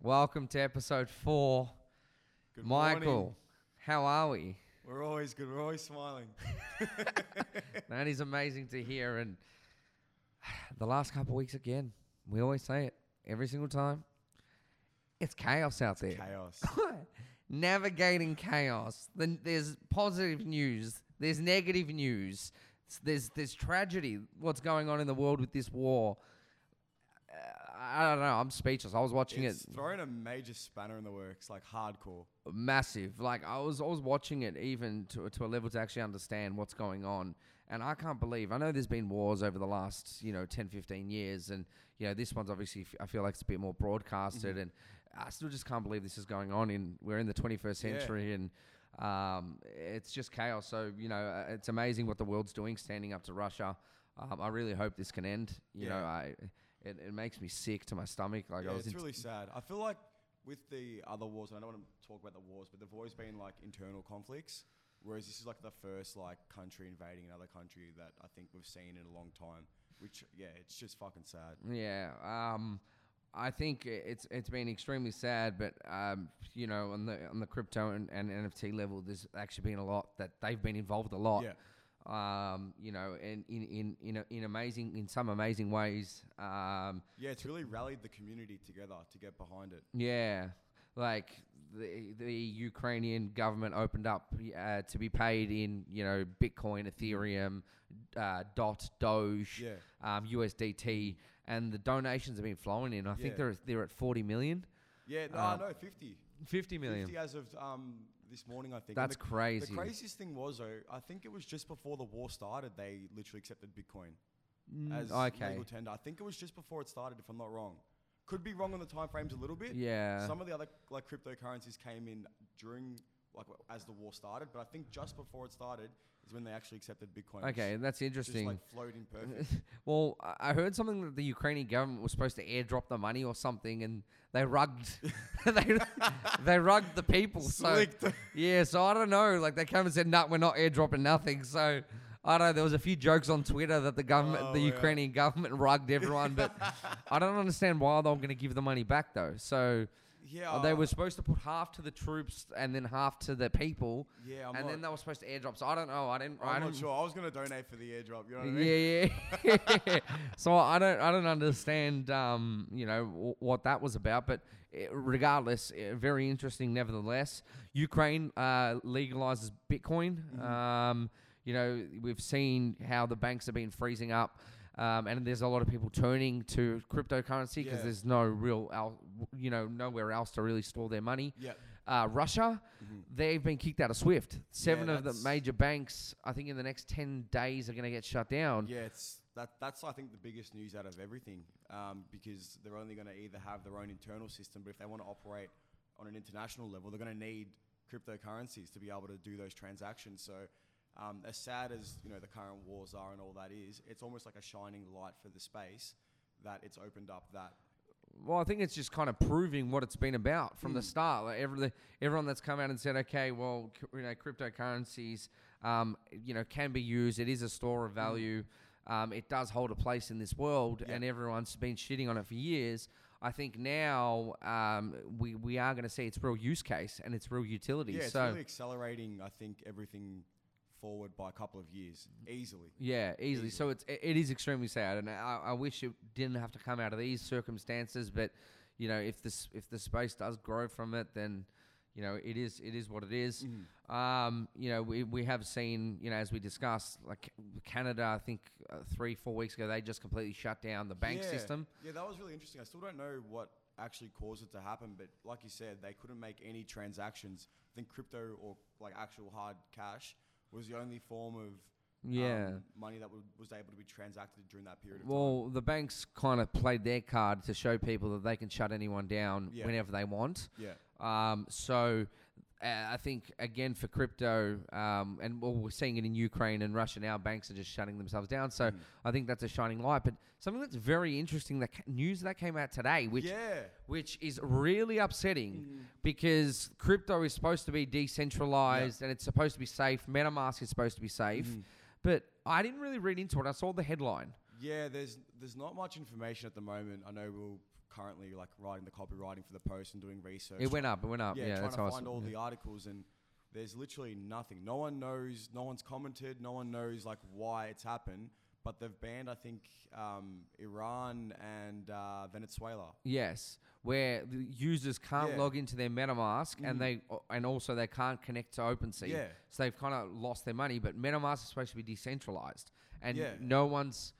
Welcome to episode four. Good Michael, morning. how are we? We're always good. We're always smiling. That is amazing to hear. And the last couple of weeks again, we always say it every single time. It's chaos out there. Chaos. Navigating chaos. Then there's positive news. There's negative news. There's there's tragedy. What's going on in the world with this war? I don't know. I'm speechless. I was watching it's it throwing a major spanner in the works, like hardcore. massive. Like I was, I was watching it even to to a level to actually understand what's going on, and I can't believe. I know there's been wars over the last you know 10, 15 years, and you know this one's obviously f- I feel like it's a bit more broadcasted, Mm-hmm. and I still just can't believe this is going on. In we're in the 21st Yeah. century, and um, it's just chaos. So you know uh, it's amazing what the world's doing, standing up to Russia. Um, I really hope this can end. You know, I it, it makes me sick to my stomach. Like yeah, I was it's in really sad. I feel like with the other wars, and I don't want to talk about the wars, but there've always been like internal conflicts. Whereas this is like the first like country invading another country that I think we've seen in a long time. Which yeah, it's just fucking sad. Yeah, um, I think it's it's been extremely sad, but um, you know, on the on the crypto and, and NFT level, there's actually been a lot that they've been involved a lot. Yeah. Um, you know, and in in in, a, in amazing in some amazing ways. Um, Yeah, it's really rallied the community together to get behind it. yeah, like the the Ukrainian government opened up uh, to be paid in you know Bitcoin, Ethereum, uh, Dot, Doge, Yeah. um, USDT, and the donations have been flowing in. I think they're they're at forty million. Yeah, no, Um, no, 50. 50 million. 50 as of um, this morning, I think. That's the, crazy. The craziest thing was, though, I think it was just before the war started, they literally accepted Bitcoin as Mm, okay. legal tender. I think it was just before it started, if I'm not wrong. Could be wrong on the time frames a little bit. Yeah. Some of the other like cryptocurrencies came in during like as the war started, but I think just before it started is when they actually accepted Bitcoin. okay, that's Just interesting. like flowed in perfect. well, I heard something that the Ukrainian government was supposed to airdrop the money or something, and they rugged, they they rugged the people. So yeah, so I don't know. Like they came and said, "No, we're not airdropping nothing." So I don't know. There was a few jokes on Twitter that the government, Oh, the yeah. Ukrainian government, rugged everyone, but I don't understand why they're going to give the money back though. So yeah, uh, they were supposed to put half to the troops and then half to the people, Yeah, I'm and not, then they were supposed to airdrop. So I don't know. I didn't. I I'm not didn't sure. I was gonna donate for the airdrop. You know what I mean? yeah, yeah. so I don't, I don't understand, um, you know, w- what that was about. But eh, regardless, eh, very interesting, nevertheless. Ukraine uh, legalizes Bitcoin. Mm-hmm. Um, you know, we've seen how the banks have been freezing up. Um, and there's a lot of people turning to cryptocurrency because Yeah. there's no real, el- you know, nowhere else to really store their money. Yeah. Uh, Russia, Mhm. they've been kicked out of SWIFT. Seven of the major banks, I think, in the next ten days are going to get shut down. Yeah, it's that. That's I think the biggest news out of everything, um, because they're only going to either have their own internal system, but if they want to operate on an international level, they're going to need cryptocurrencies to be able to do those transactions. So, um, as sad as you know the current wars are and all that is, it's almost like a shining light for the space that it's opened up that. Well, I think it's just kind of proving what it's been about from the Mm. start. Like every, everyone that's come out and said, okay, well, c- you know, cryptocurrencies, um, you know, can be used. It is a store of value. Um, it does hold a place in this world, Yeah. and everyone's been shitting on it for years. I think now um, we we are going to see its real use case and its real utility. Yeah, it's so really accelerating. I think everything forward by a couple of years easily. Yeah, easily. Easily. So it's it is extremely sad, and I, I wish it didn't have to come out of these circumstances. But you know, if this if the space does grow from it, then you know it is it is what it is. Mm-hmm. Um, you know, we we have seen you know as we discussed, like Canada, I think uh, three four weeks ago they just completely shut down the bank yeah. system. Yeah, that was really interesting. I still don't know what actually caused it to happen, but like you said, they couldn't make any transactions. I think crypto or like actual hard cash was the only form of Yeah. um, money that would, was able to be transacted during that period of time. Well, the banks kind of played their card to show people that they can shut anyone down Yeah. whenever they want. Yeah, Um, so uh, I think again for crypto, um, and well, we're seeing it in Ukraine and Russia now. Banks are just shutting themselves down. So Mhm. I think that's a shining light. But something that's very interesting that ca- news that came out today, which yeah, which is really upsetting Mhm. because crypto is supposed to be decentralized and it's supposed to be safe. MetaMask is supposed to be safe, Mhm. but I didn't really read into it. I saw the headline. yeah. There's there's not much information at the moment. I know we'll currently like writing the copywriting for the post and doing research. It went up. It went up. yeah, Yeah, trying to find s- all yeah. the articles and there's literally nothing. No one knows. No one's commented. No one knows like why it's happened. But they've banned, I think, um, Iran and uh, Venezuela. Yes, where the users can't Yeah. log into their MetaMask Mhm. and they and also they can't connect to OpenSea. Yeah. So they've kind of lost their money. But MetaMask is supposed to be decentralized, and Yeah. no one's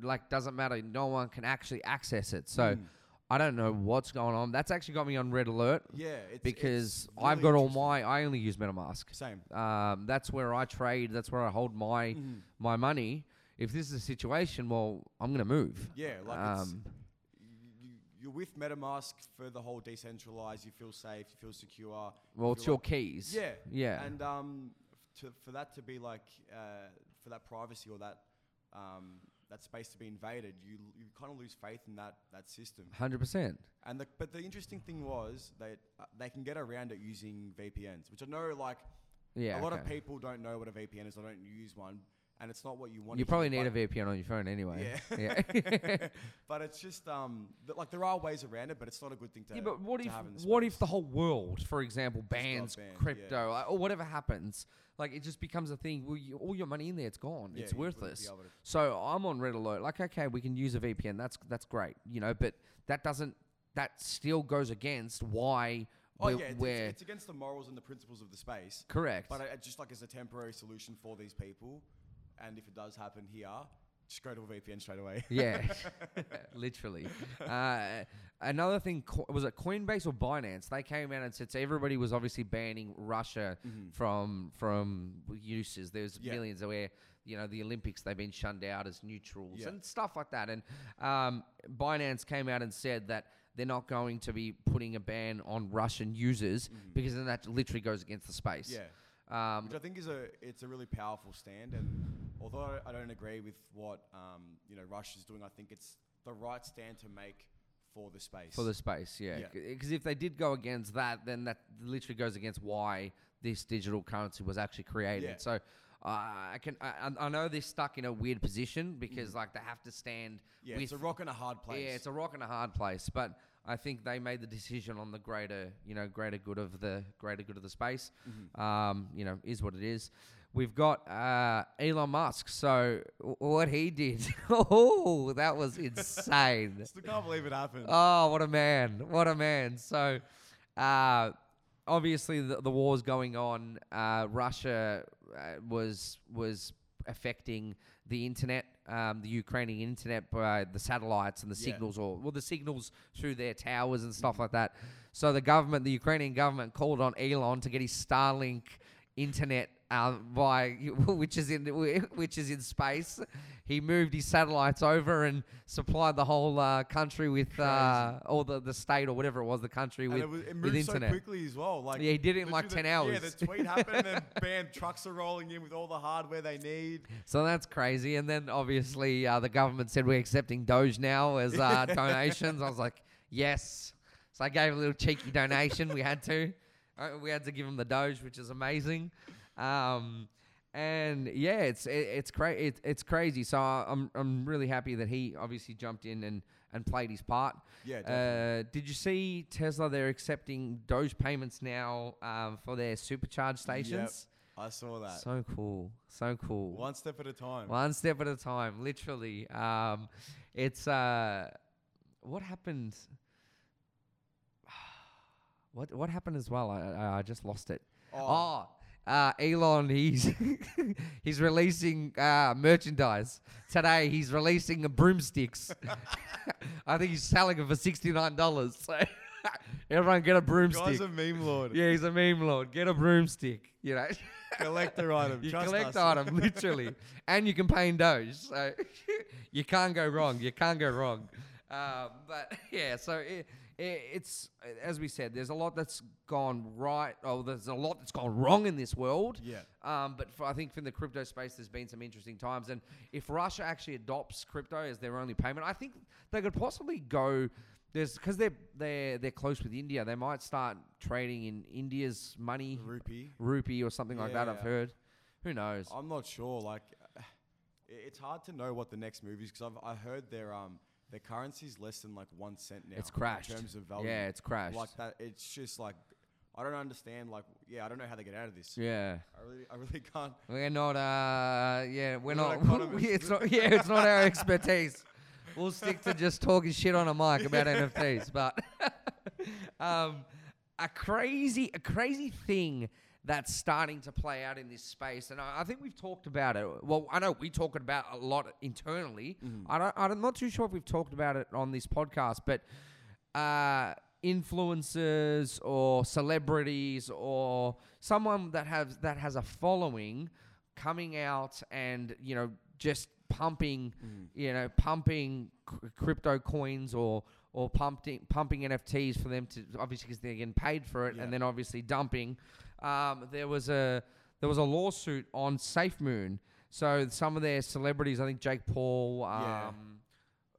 like doesn't matter. No one can actually access it. So Mm. I don't know what's going on. That's actually got me on red alert Yeah, it's, because it's I've got all my. I only use MetaMask. same. Um, that's where I trade. That's where I hold my Mhm. my money. If this is a situation, well, I'm gonna move. Yeah, like Um, you, you're with MetaMask for the whole decentralized. You feel safe. You feel secure. well, you it's your like- keys. Yeah, Yeah. And um, to, for that to be like uh, for that privacy or that um, that space to be invaded, you you kind of lose faith in that that system. Hundred percent. And the, but the interesting thing was that uh, they can get around it using VPNs, which I know like Yeah. a lot of people don't know what a VPN is. I don't use one, and it's not what you want. You probably hear, need a VPN on your phone anyway. Yeah. Yeah. but it's just um, th- like there are ways around it, but it's not a good thing to. yeah, but what if what if the whole world, for example, bans banned, yeah. crypto like, or whatever happens? Like it just becomes a thing. Well, you, all your money in there, it's gone. Yeah, it's you wouldn't be worthless. to- So I'm on red alert. Like, okay, we can use a VPN. That's that's great, you know. But that doesn't. That still goes against why Oh yeah, it's, it's, against the morals and the principles of the space. correct. But just like as a temporary solution for these people, and if it does happen here, just go to a VPN straight away. Yeah, literally. Uh, another thing Co- was it Coinbase or Binance? They came out and said so everybody was obviously banning Russia from from uses. There's Mm-hmm. Yeah. millions where you know the Olympics they've been shunned out as neutrals Yeah. and stuff like that. And um, Binance came out and said that. They're not going to be putting a ban on Russian users because then that literally goes against the space. Mm-hmm. Yeah. Um, Which I think is a it's a really powerful stand, and although I don't agree with what um, you know Russia's doing, I think it's the right stand to make for the space. For the space, yeah. Yeah. Because if they did go against that, then that literally goes against why this digital currency was actually created. Yeah. So uh, I can I, I- know they're stuck in a weird position because like they have to stand. Yeah, with, it's a rock and a hard place. Yeah, it's a rock and a hard place, but. I think they made the decision on the greater, you know, greater good of the greater good of the space. Mm-hmm. Um, you know, is what it is. We've got uh, Elon Musk. So what he did, oh, that was insane. Still can't believe it happened. Oh, what a man! What a man! So, uh, obviously, the, the war's going on. Uh, Russia uh, was was affecting the internet, um, the Ukrainian internet by the satellites and the Yeah. signals, or well, the signals through their towers and stuff like that. So the government, the Ukrainian government, called on Elon to get his Starlink internet um, by which is in which is in space. He moved his satellites over and supplied the whole uh, country with uh, or the, the state or whatever it was, the country and with, it, was, it with moved so internet. quickly as well. Like Yeah, he did it in like 10 the- Yeah, the tweet happened, and then bam, trucks are rolling in with all the hardware they need. So that's crazy. And then obviously uh, the government said we're accepting Doge now as uh, donations. I was like, yes. So I gave a little cheeky donation. we had to. Uh, we had to give him the Doge, which is amazing. Um, and yeah, it's it, it's cra- it, it's crazy. So I'm I'm really happy that he obviously jumped in and, and played his part. Yeah, definitely. Uh, did you see Tesla? They're accepting Doge payments now um, for their supercharge stations. I saw that. So cool, so cool. One step at a time. One step at a time, literally. Um, it's uh, what happened? What what happened as well? I I, I just lost it. Oh. Oh, uh, Elon, he's he's releasing uh, merchandise today. He's releasing broomsticks. I think he's selling them for sixty nine dollars. So everyone get a broomstick. Guy's a meme lord. yeah, he's a meme lord. Get a broomstick. You know. Collector item. You Trust collect us. item, literally, and you can pay in Doge, so you can't go wrong. You can't go wrong. Um, but yeah, so it, it, it's as we said, there's a lot that's gone right. Oh, there's a lot that's gone wrong in this world. Yeah. Um, but for, I think from the crypto space, there's been some interesting times. And if Russia actually adopts crypto as their only payment, I think they could possibly go. There's because they're they're they're close with India. They might start trading in India's money, Rupee. rupee or something like that. I've heard. Who knows? I'm not sure. Like, it's hard to know what the next move is because I've I heard they're um their currency's less than like one cent now. It's crashed. in terms of value. Yeah, it's crashed. like that. It's just like I don't understand. Like, yeah, I don't know how they get out of this. yeah. I really, I really can't. We're not. Uh, yeah, we're We're not. not it's not. Yeah, it's not our expertise. We'll stick to just talking shit on a mic about NFTs. But um, a crazy, a crazy thing that's starting to play out in this space, and I, I think we've talked about it. Well, I know we talked about a lot internally. I don't. I'm not too sure if we've talked about it on this podcast, but. Uh, influencers or celebrities or someone that has that has a following coming out and you know just pumping you know pumping c- crypto coins or or pumping pumping NFTs for them to obviously because they're getting paid for it Yeah. and then obviously dumping um, there was a there was a lawsuit on SafeMoon so some of their celebrities I think Jake Paul um, Yeah.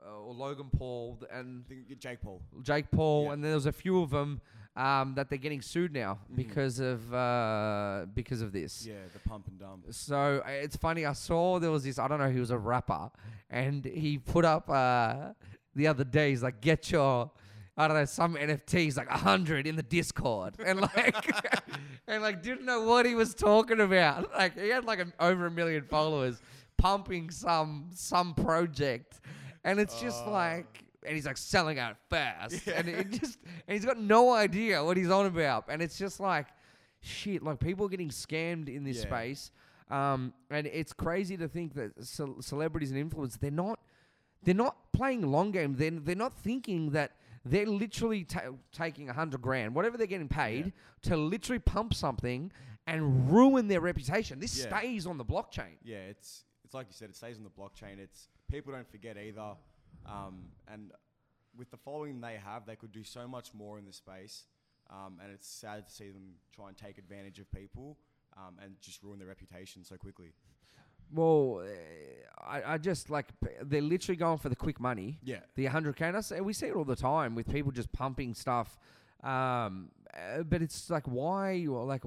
uh, or Logan Paul and Jake Paul. Jake Paul, Yeah. and then there was a few of them um, that they're getting sued now Mhm. because of uh, because of this. Yeah, the pump and dump. So uh, it's funny. I saw there was this. I don't know. He was a rapper, and he put up uh, the other day. He's like, "Get your." I don't know some NFTs like a hundred in the Discord, and like, and like didn't know what he was talking about. Like he had like a, over a million followers, pumping some some project, and it's just Oh. like, and he's like selling out fast, Yeah. and it just, and he's got no idea what he's on about, and it's just like, shit, like people are getting scammed in this Yeah. space, um, and it's crazy to think that ce- celebrities and influencers they're not, they're not playing long game. They're they're not thinking that. They're literally ta- taking a hundred grand, whatever they're getting paid, to literally pump something and ruin their reputation. This Yeah. stays on the blockchain. Yeah, it's it's like you said, it stays on the blockchain. It's people don't forget either, um, and with the following they have, they could do so much more in the space. Um, and it's sad to see them try and take advantage of people um, and just ruin their reputation so quickly. Well, uh, I, I just like they're literally going for the quick money. Yeah, The 100k, and I say, we see it all the time with people just pumping stuff. Um, uh, but it's like, why? Like,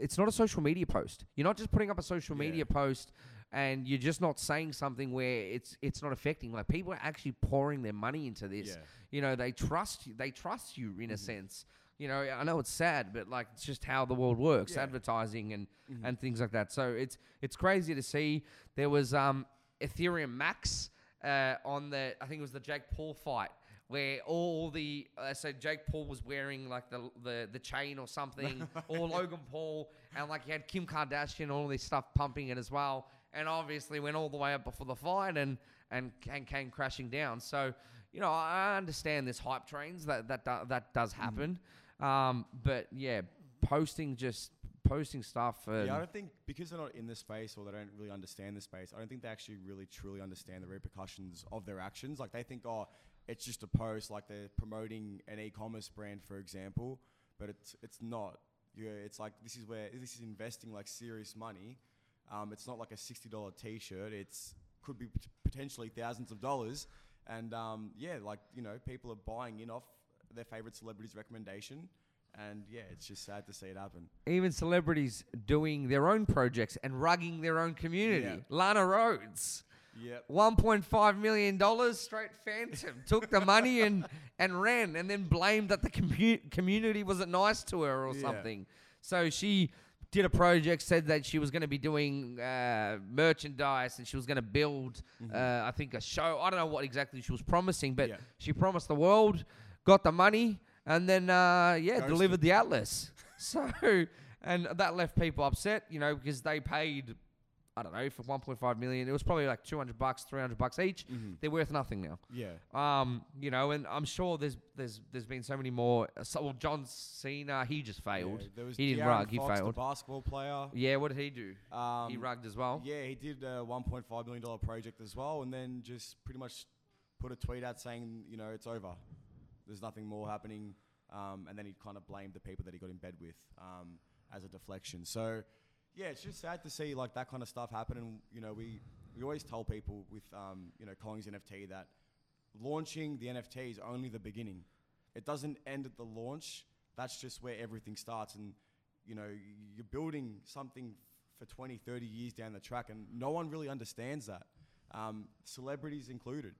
it's not a social media post. You're not just putting up a social Yeah. media post, and you're just not saying something where it's it's not affecting. Like people are actually pouring their money into this. yeah, You know, they trust you. They trust you in a Mhm. sense. You know, I know it's sad, but like it's just how the world works, Yeah. advertising and Mhm. and things like that. So it's it's crazy to see. There was um, Ethereum Max uh, on the I think it was the Jake Paul fight where all the uh, so Jake Paul was wearing like the the, the chain or something, or Logan Paul, and like he had Kim Kardashian and all this stuff pumping it as well, and obviously went all the way up before the fight and and and came crashing down. So you know I understand this hype trains that that do, that does happen, um, but yeah, posting just posting stuff. Yeah. I don't think because they're not in the space or they don't really understand the space. I don't think they actually really truly understand the repercussions of their actions. Like they think, oh, it's just a post. Like they're promoting an e-commerce brand, for example, but it's it's not. Yeah, it's like this is where this is investing like serious money. Um, it's not like a sixty dollar T-shirt. It's could be pot- potentially thousands of dollars, and um, yeah, like you know, people are buying in off their favorite celebrity's recommendation, and yeah, it's just sad to see it happen. even celebrities doing their own projects and rugging their own community. Yeah. Lana Rhoades, Yep. $1.5 million straight phantom, took the money and, and ran and then blamed that the commu- community wasn't nice to her or Yeah. something. So she did a project, said that she was going to be doing uh, merchandise and she was going to build, uh, I think, a show. I don't know what exactly she was promising, but Yeah. she promised the world, got the money, and then, uh, yeah, Ghosted. delivered the Atlas. So, and that left people upset, you know, because they paid, I don't know, for 1.5 million. It was probably like 200 bucks, 300 bucks each. Mhm. They're worth nothing now. Yeah. Um, you know, and I'm sure there's there's there's been so many more. So, well, John Cena, he just failed. Yeah, there was He didn't De'Aaron rug, he failed. The basketball player. Yeah, what did he do? Um, he rugged as well. Yeah, he did a 1.5 million dollar project as well, and then just pretty much put a tweet out saying, you know, it's over. There's nothing more happening, um, and then he kind of blamed the people that he got in bed with um, as a deflection. So, yeah, it's just sad to see like that kind of stuff happen. And you know, we we always tell people with um, you know Collins NFT that launching the NFT is only the beginning. It doesn't end at the launch. That's just where everything starts. And you know, you're building something for 20, 30 years down the track, and no one really understands that, um, celebrities included.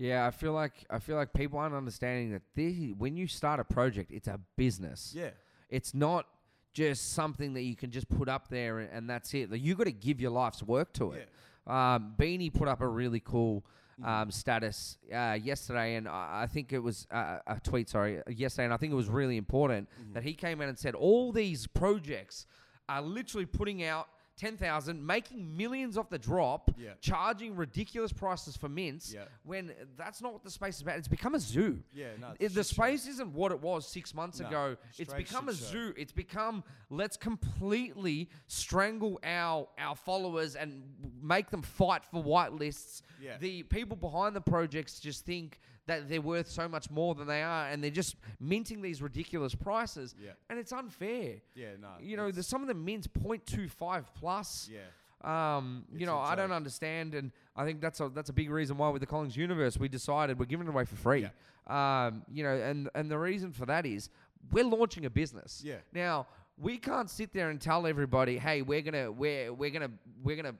Yeah, I feel like I feel like people aren't understanding that this, when you start a project, it's a business. Yeah. It's not just something that you can just put up there and, and that's it. Like, you got to give your life's work to it. Um, Beanie put up a really cool um, status uh, yesterday, and I, I think it was uh, a tweet. Sorry, yesterday, and I think it was really important that he came out and said all these projects are literally putting out. 10,000, making millions off the drop, Yeah. charging ridiculous prices for mints Yeah. when that's not what the space is about. It's become a zoo. Yeah, no, the shit show. space isn't what it was six months No, ago. It's become a show. zoo. It's become let's completely strangle our our followers and make them fight for white lists. Yeah. The people behind the projects just think that they're worth so much more than they are, and they're just minting these ridiculous prices. Yeah. And it's unfair. Yeah, no. You know, there's some of them mints 0.25 plus. Yeah. Um, you It's know, I don't understand, and I think that's a that's a big reason why with the Collins Universe we decided we're giving it away for free. Um, you know, and and the reason for that is we're launching a business. Yeah. Now we can't sit there and tell everybody, hey, we're gonna we're we're gonna we're gonna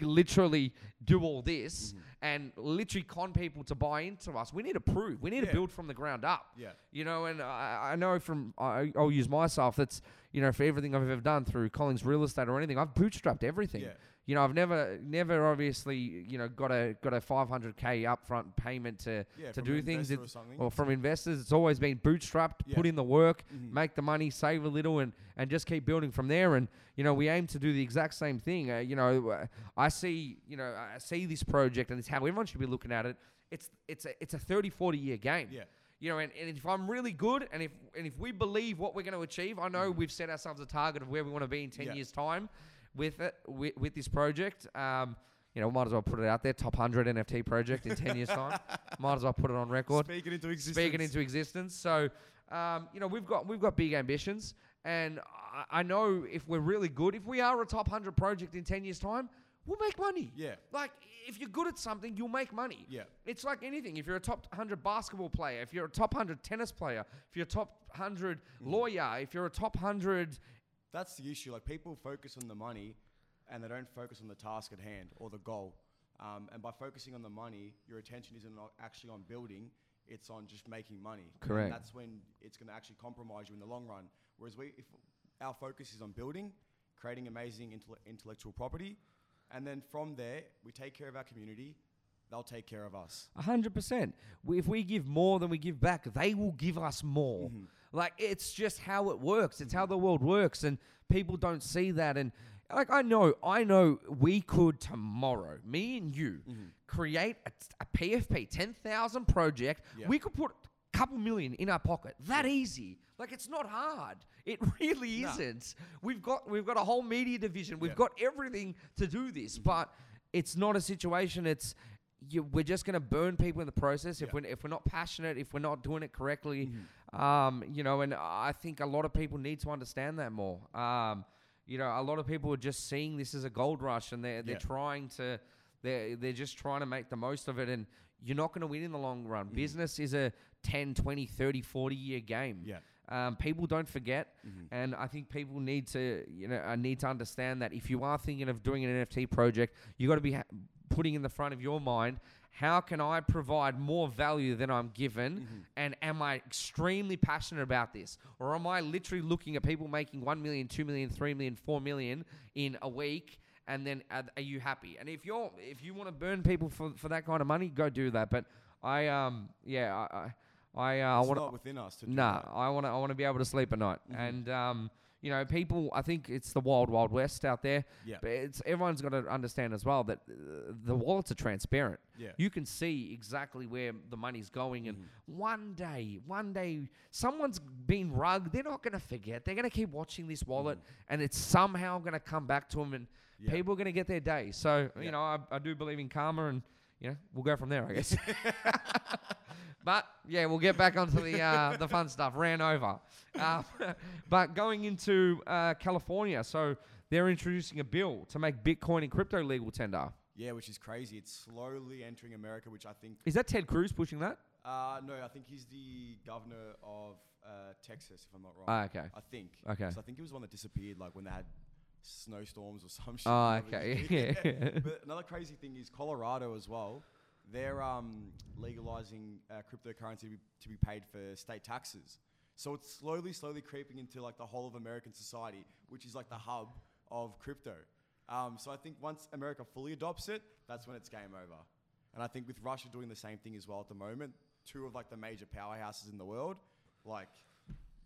literally do all this Mm-hmm. And literally con people to buy into us. We need to prove. We need to build from the ground up. Yeah. You know, and I, I know from I, I'll use myself. That's you know for everything I've ever done through Collins Real Estate or anything, I've bootstrapped everything. Yeah. You know, I've never, never obviously, you know, got a got a 500k upfront payment to Yeah, to do things. Or or from investors, it's always been bootstrapped, Yeah. put in the work, Mhm. make the money, save a little, and and just keep building from there. And you know, we aim to do the exact same thing. Uh, you know, uh, I see, you know, I see this project, and it's how everyone should be looking at it. It's it's a it's a 30, 40 year game. Yeah. You know, and, and if I'm really good, and if and if we believe what we're going to achieve, I know we've set ourselves a target of where we want to be in ten Mm. Yeah. years' time with it with, with this project. Um, you know, might as well put it out there. Top hundred NFT project in ten years' time. Might as well put it on record. Speaking into existence. Speaking into existence. So, um, you know, we've got we've got big ambitions, and I, I know if we're really good, if we are a top hundred project in ten years' time, we'll make money. Yeah. Like if you're good at something, you'll make money. Yeah. It's like anything. If you're a top 100 basketball player, if you're a top 100 tennis player, if you're a top 100 Mm-hmm. lawyer, if you're a top 100 That's the issue. Like people focus on the money, and they don't focus on the task at hand or the goal. Um, and by focusing on the money, your attention isn't actually on building; it's on just making money. And Correct. that's when it's going to actually compromise you in the long run. Whereas we, if our focus is on building, creating amazing intell- intellectual property, and then from there we take care of our community, they'll take care of us. 100%. If we give more than we give back, they will give us more. Mm-hmm. Like it's just how it works. It's how mm-hmm. the world works and people don't see that and like I know, I know we could tomorrow, me and you, mm-hmm. create a, a PFP 10,000 project. Yeah. We could put a couple million in our pocket. That easy. Like it's not hard. It really No. isn't. We've got we've got a whole media division. We've got everything to do this, mm-hmm. but it's not a situation. It's you, we're just going to burn people in the process if we're if we're not passionate, if we're not doing it correctly. Um, you know, and I think a lot of people need to understand that more. Um, you know, a lot of people are just seeing this as a gold rush, and they're they're Yeah. trying to they're they're just trying to make the most of it and you're not going to win in the long run. Business is a 10, 20, 30, 40 year game. Yeah. Um, people don't forget, and I think people need to, you know, uh, need to understand that if you are thinking of doing an NFT project, you got to be ha- putting in the front of your mind, how can I provide more value than I'm given, and am I extremely passionate about this, or am I literally looking at people making one million, two million, three million, four million in a week? And then are, are you happy? And if you're if you want to burn people for, for that kind of money, go do that. But I um yeah I I I, uh, I want not within us to do Nah, that. I want to. I want to be able to sleep at night. Mm-hmm. And um, you know, people. I think it's the wild, wild west out there. Yeah. But it's everyone's got to understand as well that uh, the wallets are transparent. Yeah. You can see exactly where the money's going, and Mm-hmm. one day, one day, someone's been rugged. They're not going to forget. They're going to keep watching this wallet, and it's somehow going to come back to them, and Mm-hmm. Yeah. people are going to get their day. So Yeah. you know, I, I do believe in karma, and you know, we'll go from there, I guess. But yeah, we'll get back onto the uh, the fun stuff. Ran over, uh, but going into uh, California, so they're introducing a bill to make Bitcoin and crypto legal tender. Yeah, which is crazy. It's slowly entering America, which I think. Is that Ted Cruz pushing that? Uh, no, I think he's the governor of uh, Texas, if I'm not wrong. Ah, okay. I think. Okay. So I think he was one that disappeared, like when they had snowstorms or some shit. Oh, okay. Yeah. but another crazy thing is Colorado as well. They're um, legalizing uh, cryptocurrency to be, to be paid for state taxes. So it's slowly, slowly creeping into like the whole of American society, which is like the hub of crypto. Um, so I think once America fully adopts it, that's when it's game over. And I think with Russia doing the same thing as well at the moment, two of like the major powerhouses in the world, like,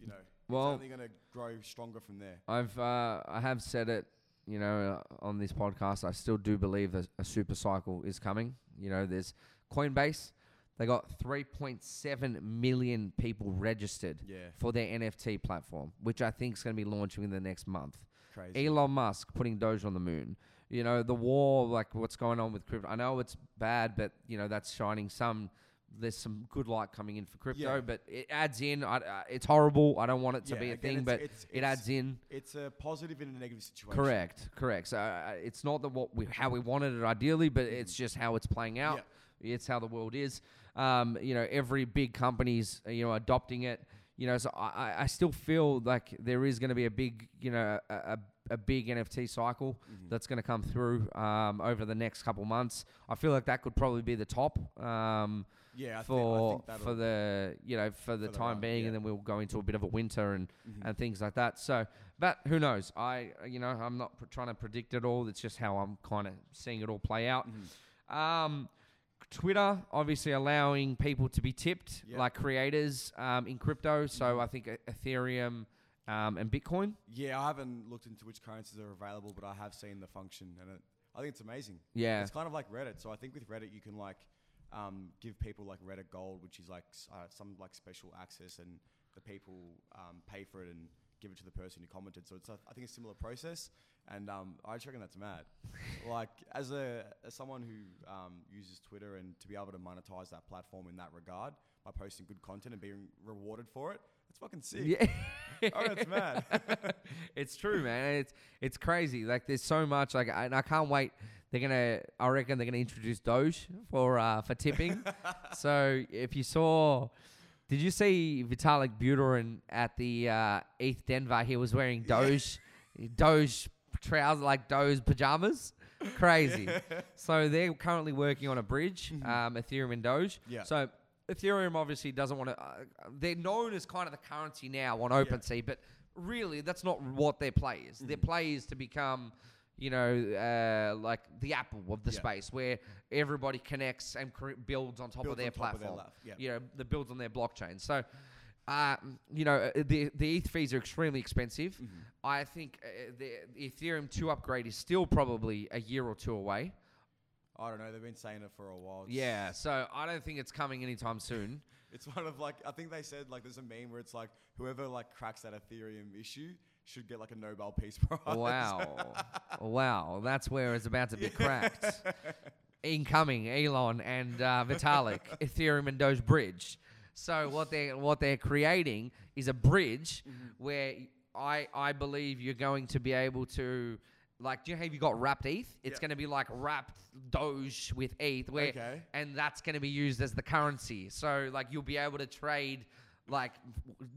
you know, Well- it's only going to grow stronger from there. I've uh, I have said it, you know, uh, on this podcast. I still do believe that a super cycle is coming. You know, there's Coinbase. They got 3.7 million people registered Yeah, for their NFT platform, which I think is going to be launching in the next month. crazy. Elon Musk putting Doge on the moon. You know, the war, like what's going on with crypto. I know it's bad, but you know that's shining some. There's some good light coming in for crypto, Yeah. but it adds in. I, uh, it's horrible. I don't want it to Yeah, be a again, thing, it's- but it's- it it's- adds in. It's a positive and a negative situation. Correct, correct. So uh, it's not the what we how we wanted it ideally, but it's just how it's playing out. It's how the world is. Um, you know, every big company's uh, you know adopting it. You know, so I, I- I still feel like there is going to be a big you know a, a, a big NFT cycle Mm-hmm. that's going to come through um, over the next couple months. I feel like that could probably be the top. Um, Yeah, I for think for the you know for the For the time run, being, yeah. and then we'll go into a bit of a winter and Mhm. and things like that. So, but who knows? I you know I'm not pr- trying to predict it all. It's just how I'm kind of seeing it all play out. Mhm. Um, Twitter obviously allowing people to be tipped Yeah. like creators um, in crypto. So Mhm. I think Ethereum um, and Bitcoin. Yeah, I haven't looked into which currencies are available, but I have seen the function, and it, I think it's amazing. Yeah, It's kind of like Reddit. So I think with Reddit, you can like um, give people like Reddit Gold, which is like uh, some like special access, and the people um, pay for it and give it to the person who commented. So it's a, I think a similar process, and um, I just reckon that's mad. like as a as someone who um, uses Twitter and to be able to monetize that platform in that regard by posting good content and being rewarded for it, it's fucking sick. yeah. Oh, that's mad. it's true, man. It's it's crazy. Like there's so much. Like I, and I can't wait. They're gonna. I reckon they're gonna introduce Doge for uh, for tipping. so if you saw, did you see Vitalik Buterin at the uh, ETH Denver? He was wearing. Doge, Doge trousers like Doge pajamas. Crazy. So they're currently working on a bridge, um, Ethereum and Doge. Yeah. So Ethereum obviously doesn't want to. Uh, they're known as kind of the currency now on OpenSea, but really that's not what their play is. Their Mhm. play is to become, you know, uh, like the Apple of the Yeah. space where everybody connects and cre- builds on top Builds of their on top of their platform. yeah. You know, that builds on their blockchain. So. Uh, you know, uh, the the ETH fees are extremely expensive. Mhm. I think uh, the, the Ethereum 2 upgrade is still probably a year or two away. I don't know. They've been saying it for a while. It's- Yeah, so I don't think it's coming anytime soon. It's one of like I think they said like there's a meme where it's like whoever like cracks that Ethereum issue should get like a Nobel Peace Prize. Wow. wow. That's where it's about to be cracked. Incoming Elon and uh, Vitalik, Ethereum and Doge bridge. So what they what they're creating is a bridge Mm-hmm. where I I believe you're going to be able to like do you know how you got wrapped ETH? It's Yeah. going to be like wrapped Doge with ETH where Okay. and that's going to be used as the currency. So like you'll be able to trade like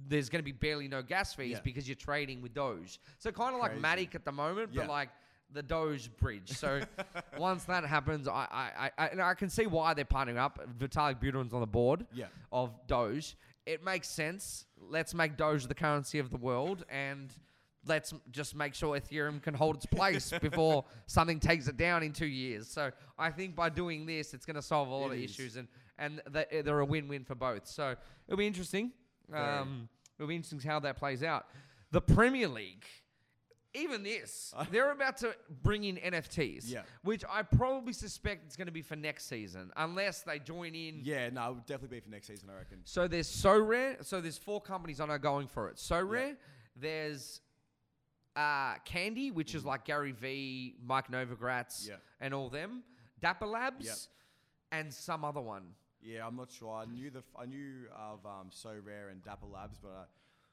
there's going to be barely no gas fees Yeah. because you're trading with Doge. So kind of like Matic at the moment, Yeah. but like the Doge bridge. So once that happens, I I, I, I, and I can see why they're partnering up. Vitalik Buterin's on the board Yeah. of Doge. It makes sense. Let's make Doge the currency of the world and let's just make sure Ethereum can hold its place before something takes it down in two years. So I think by doing this, it's going to solve a lot It of is. issues and, and th- they're a win-win for both. So it'll be interesting. Um, it'll be interesting how that plays out. The Premier League, even this, they're about to bring in NFTs, Yeah. which I probably suspect it's going to be for next season, unless they join in. Yeah, no, it would definitely be for next season, I reckon. So there's Sorare. So there's four companies I know going for it. Sorare. There's uh, Candy, which is like Gary V, Mike Novogratz, Yeah. and all them. Dapper Labs, Yep. and some other one. Yeah, I'm not sure. I knew the f- I knew of um, Sorare and Dapper Labs, but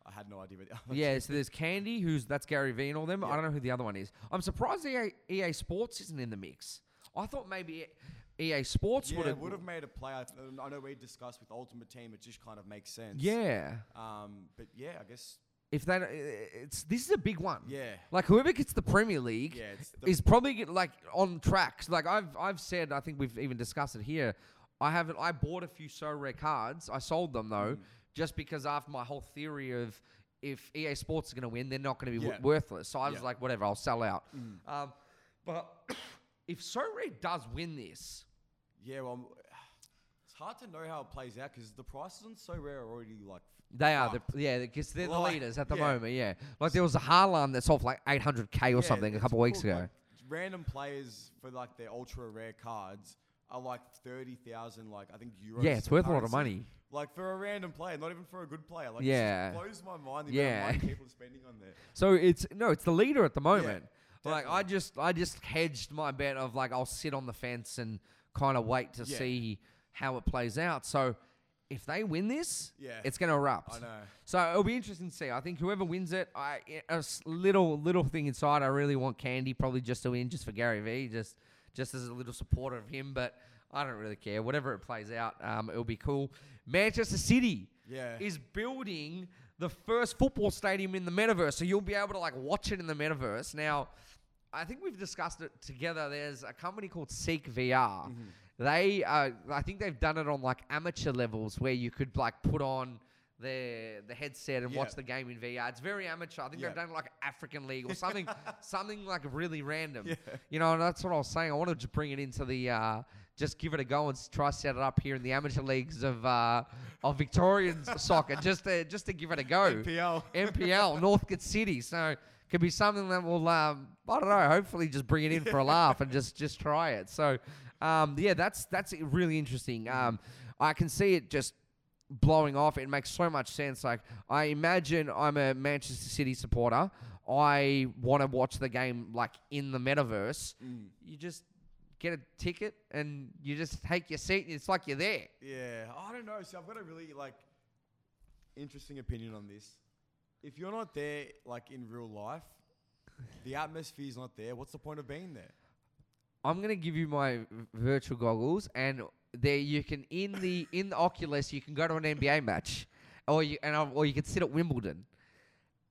I, I had no idea what the other yeah, so there's Candy, who's that's Gary V and all them. I don't know who the other one is. I'm surprised EA, EA Sports isn't in the mix. I thought maybe EA Sports Yeah, would have. would have made a play. I, I know we discussed with Ultimate Team, it just kind of makes sense. Yeah, Um, but yeah, I guess. If that it's this is a big one. Yeah. Like whoever gets the Premier League, Yeah, it's the, is probably get, like on track. Like I've I've said, I think we've even discussed it here. I haven't. I bought a few Sorare cards. I sold them though, Mm. just because after my whole theory of if EA Sports is going to win, they're not going to be Yeah. worthless. So I was Yeah. like, whatever, I'll sell out. Mm. Um, but if so rare does win this, Yeah, well, hard to know how it plays out because the prices on Sorare are already like. they are the fucked. yeah because they're the leaders at the yeah. moment. Yeah, like there was a Haaland that's off like 800k or Yeah, something a it's couple weeks cool, ago. like, random players for like their ultra rare cards are like thirty thousand, like I think euros. yeah, it's for worth a lot of currency. money. Like for a random player, not even for a good player. Like Yeah. it just blows my mind the Yeah. amount of money people are spending on there. So it's no, it's the leader at the moment. like I definitely. just I just hedged my bet of like I'll sit on the fence and kind of wait to Yeah. see how it plays out. So if they win this, Yeah. it's going to erupt. I know. So it'll be interesting to see. I think whoever wins it, I a little little thing inside, I really want Candy probably just to win, just for Gary V, just just as a little supporter of him. But I don't really care. Whatever it plays out, um, it'll be cool. Manchester City Yeah. is building the first football stadium in the metaverse, so you'll be able to like watch it in the metaverse. Now, I think we've discussed it together. There's a company called Seek VR. Mm-hmm. They, uh, I think they've done it on like amateur levels where you could like put on the the headset and watch the game in VR. It's very amateur. I think Yeah. they've done like African league or something, something like really random. Yeah. You know, and that's what I was saying. I want to bring it into the, uh, just give it a go and try set it up here in the amateur leagues of uh, of Victorian soccer, just to just to give it a go. NPL. NPL, Northcote City. So could be something that will, um, I don't know, hopefully just bring it in for a laugh and just just try it. So, um, yeah, that's that's really interesting. Um, I can see it just blowing off. It makes so much sense. Like I imagine I'm a Manchester City supporter. I want to watch the game like in the metaverse. Mm. You just get a ticket and you just take your seat and it's like you're there. Yeah, I don't know. See, I've got a really like interesting opinion on this. If you're not there, like in real life, the atmosphere's not there. What's the point of being there? I'm gonna give you my virtual goggles, and there you can in the in the Oculus you can go to an NBA match, or you and or you can sit at Wimbledon.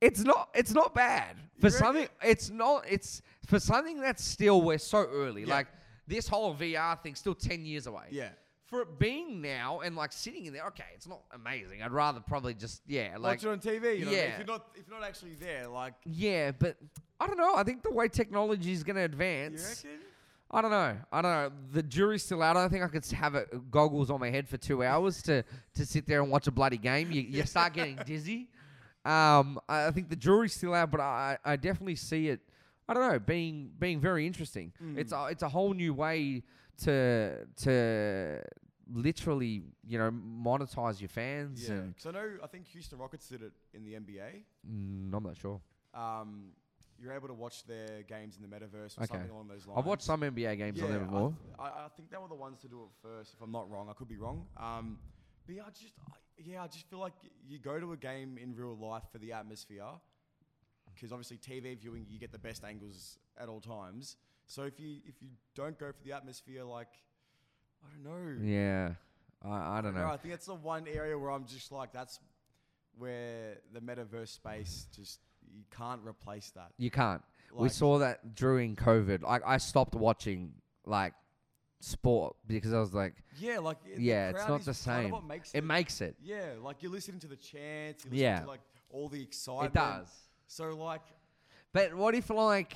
It's not it's not bad for You something. It's not it's for something that's still we're so early. Yeah. Like this whole VR thing still ten years away. Yeah, For it being now and like sitting in there, okay, it's not amazing. I'd rather probably just yeah, like watch it on TV. You know, yeah. if you're not if you're not actually there, like yeah, but I don't know. I think the way technology is gonna you advance. I don't know. I don't know. The jury's still out. I don't think I could have it, goggles on my head for two hours to, to sit there and watch a bloody game. You, you start getting dizzy. Um, I I think the jury's still out, but I, I definitely see it. I don't know, being being very interesting. It's a, it's a whole new way to to literally you know monetize your fans. Yeah, because I know I think Houston Rockets did it in the NBA. mm, I'm not that sure. Um, you're able to watch their games in the metaverse or Okay. something along those lines. I've watched some NBA games on there I before. th- I, I think they were the ones to do it first. If I'm not wrong, I could be wrong. Um, but yeah, I just I, yeah, I just feel like you go to a game in real life for the atmosphere, because obviously TV viewing you get the best angles at all times. So if you if you don't go for the atmosphere, like I don't know, Yeah, I, I don't No, know. I think it's the one area where I'm just like that's where the metaverse space just you can't replace that. You can't. we saw that during COVID. Like I stopped watching like sport because I was like, Yeah, like yeah, it's not the same. makes It makes it. Yeah, like you're listening to the chants, Yeah. to like all the excitement. It does. So like, But what if like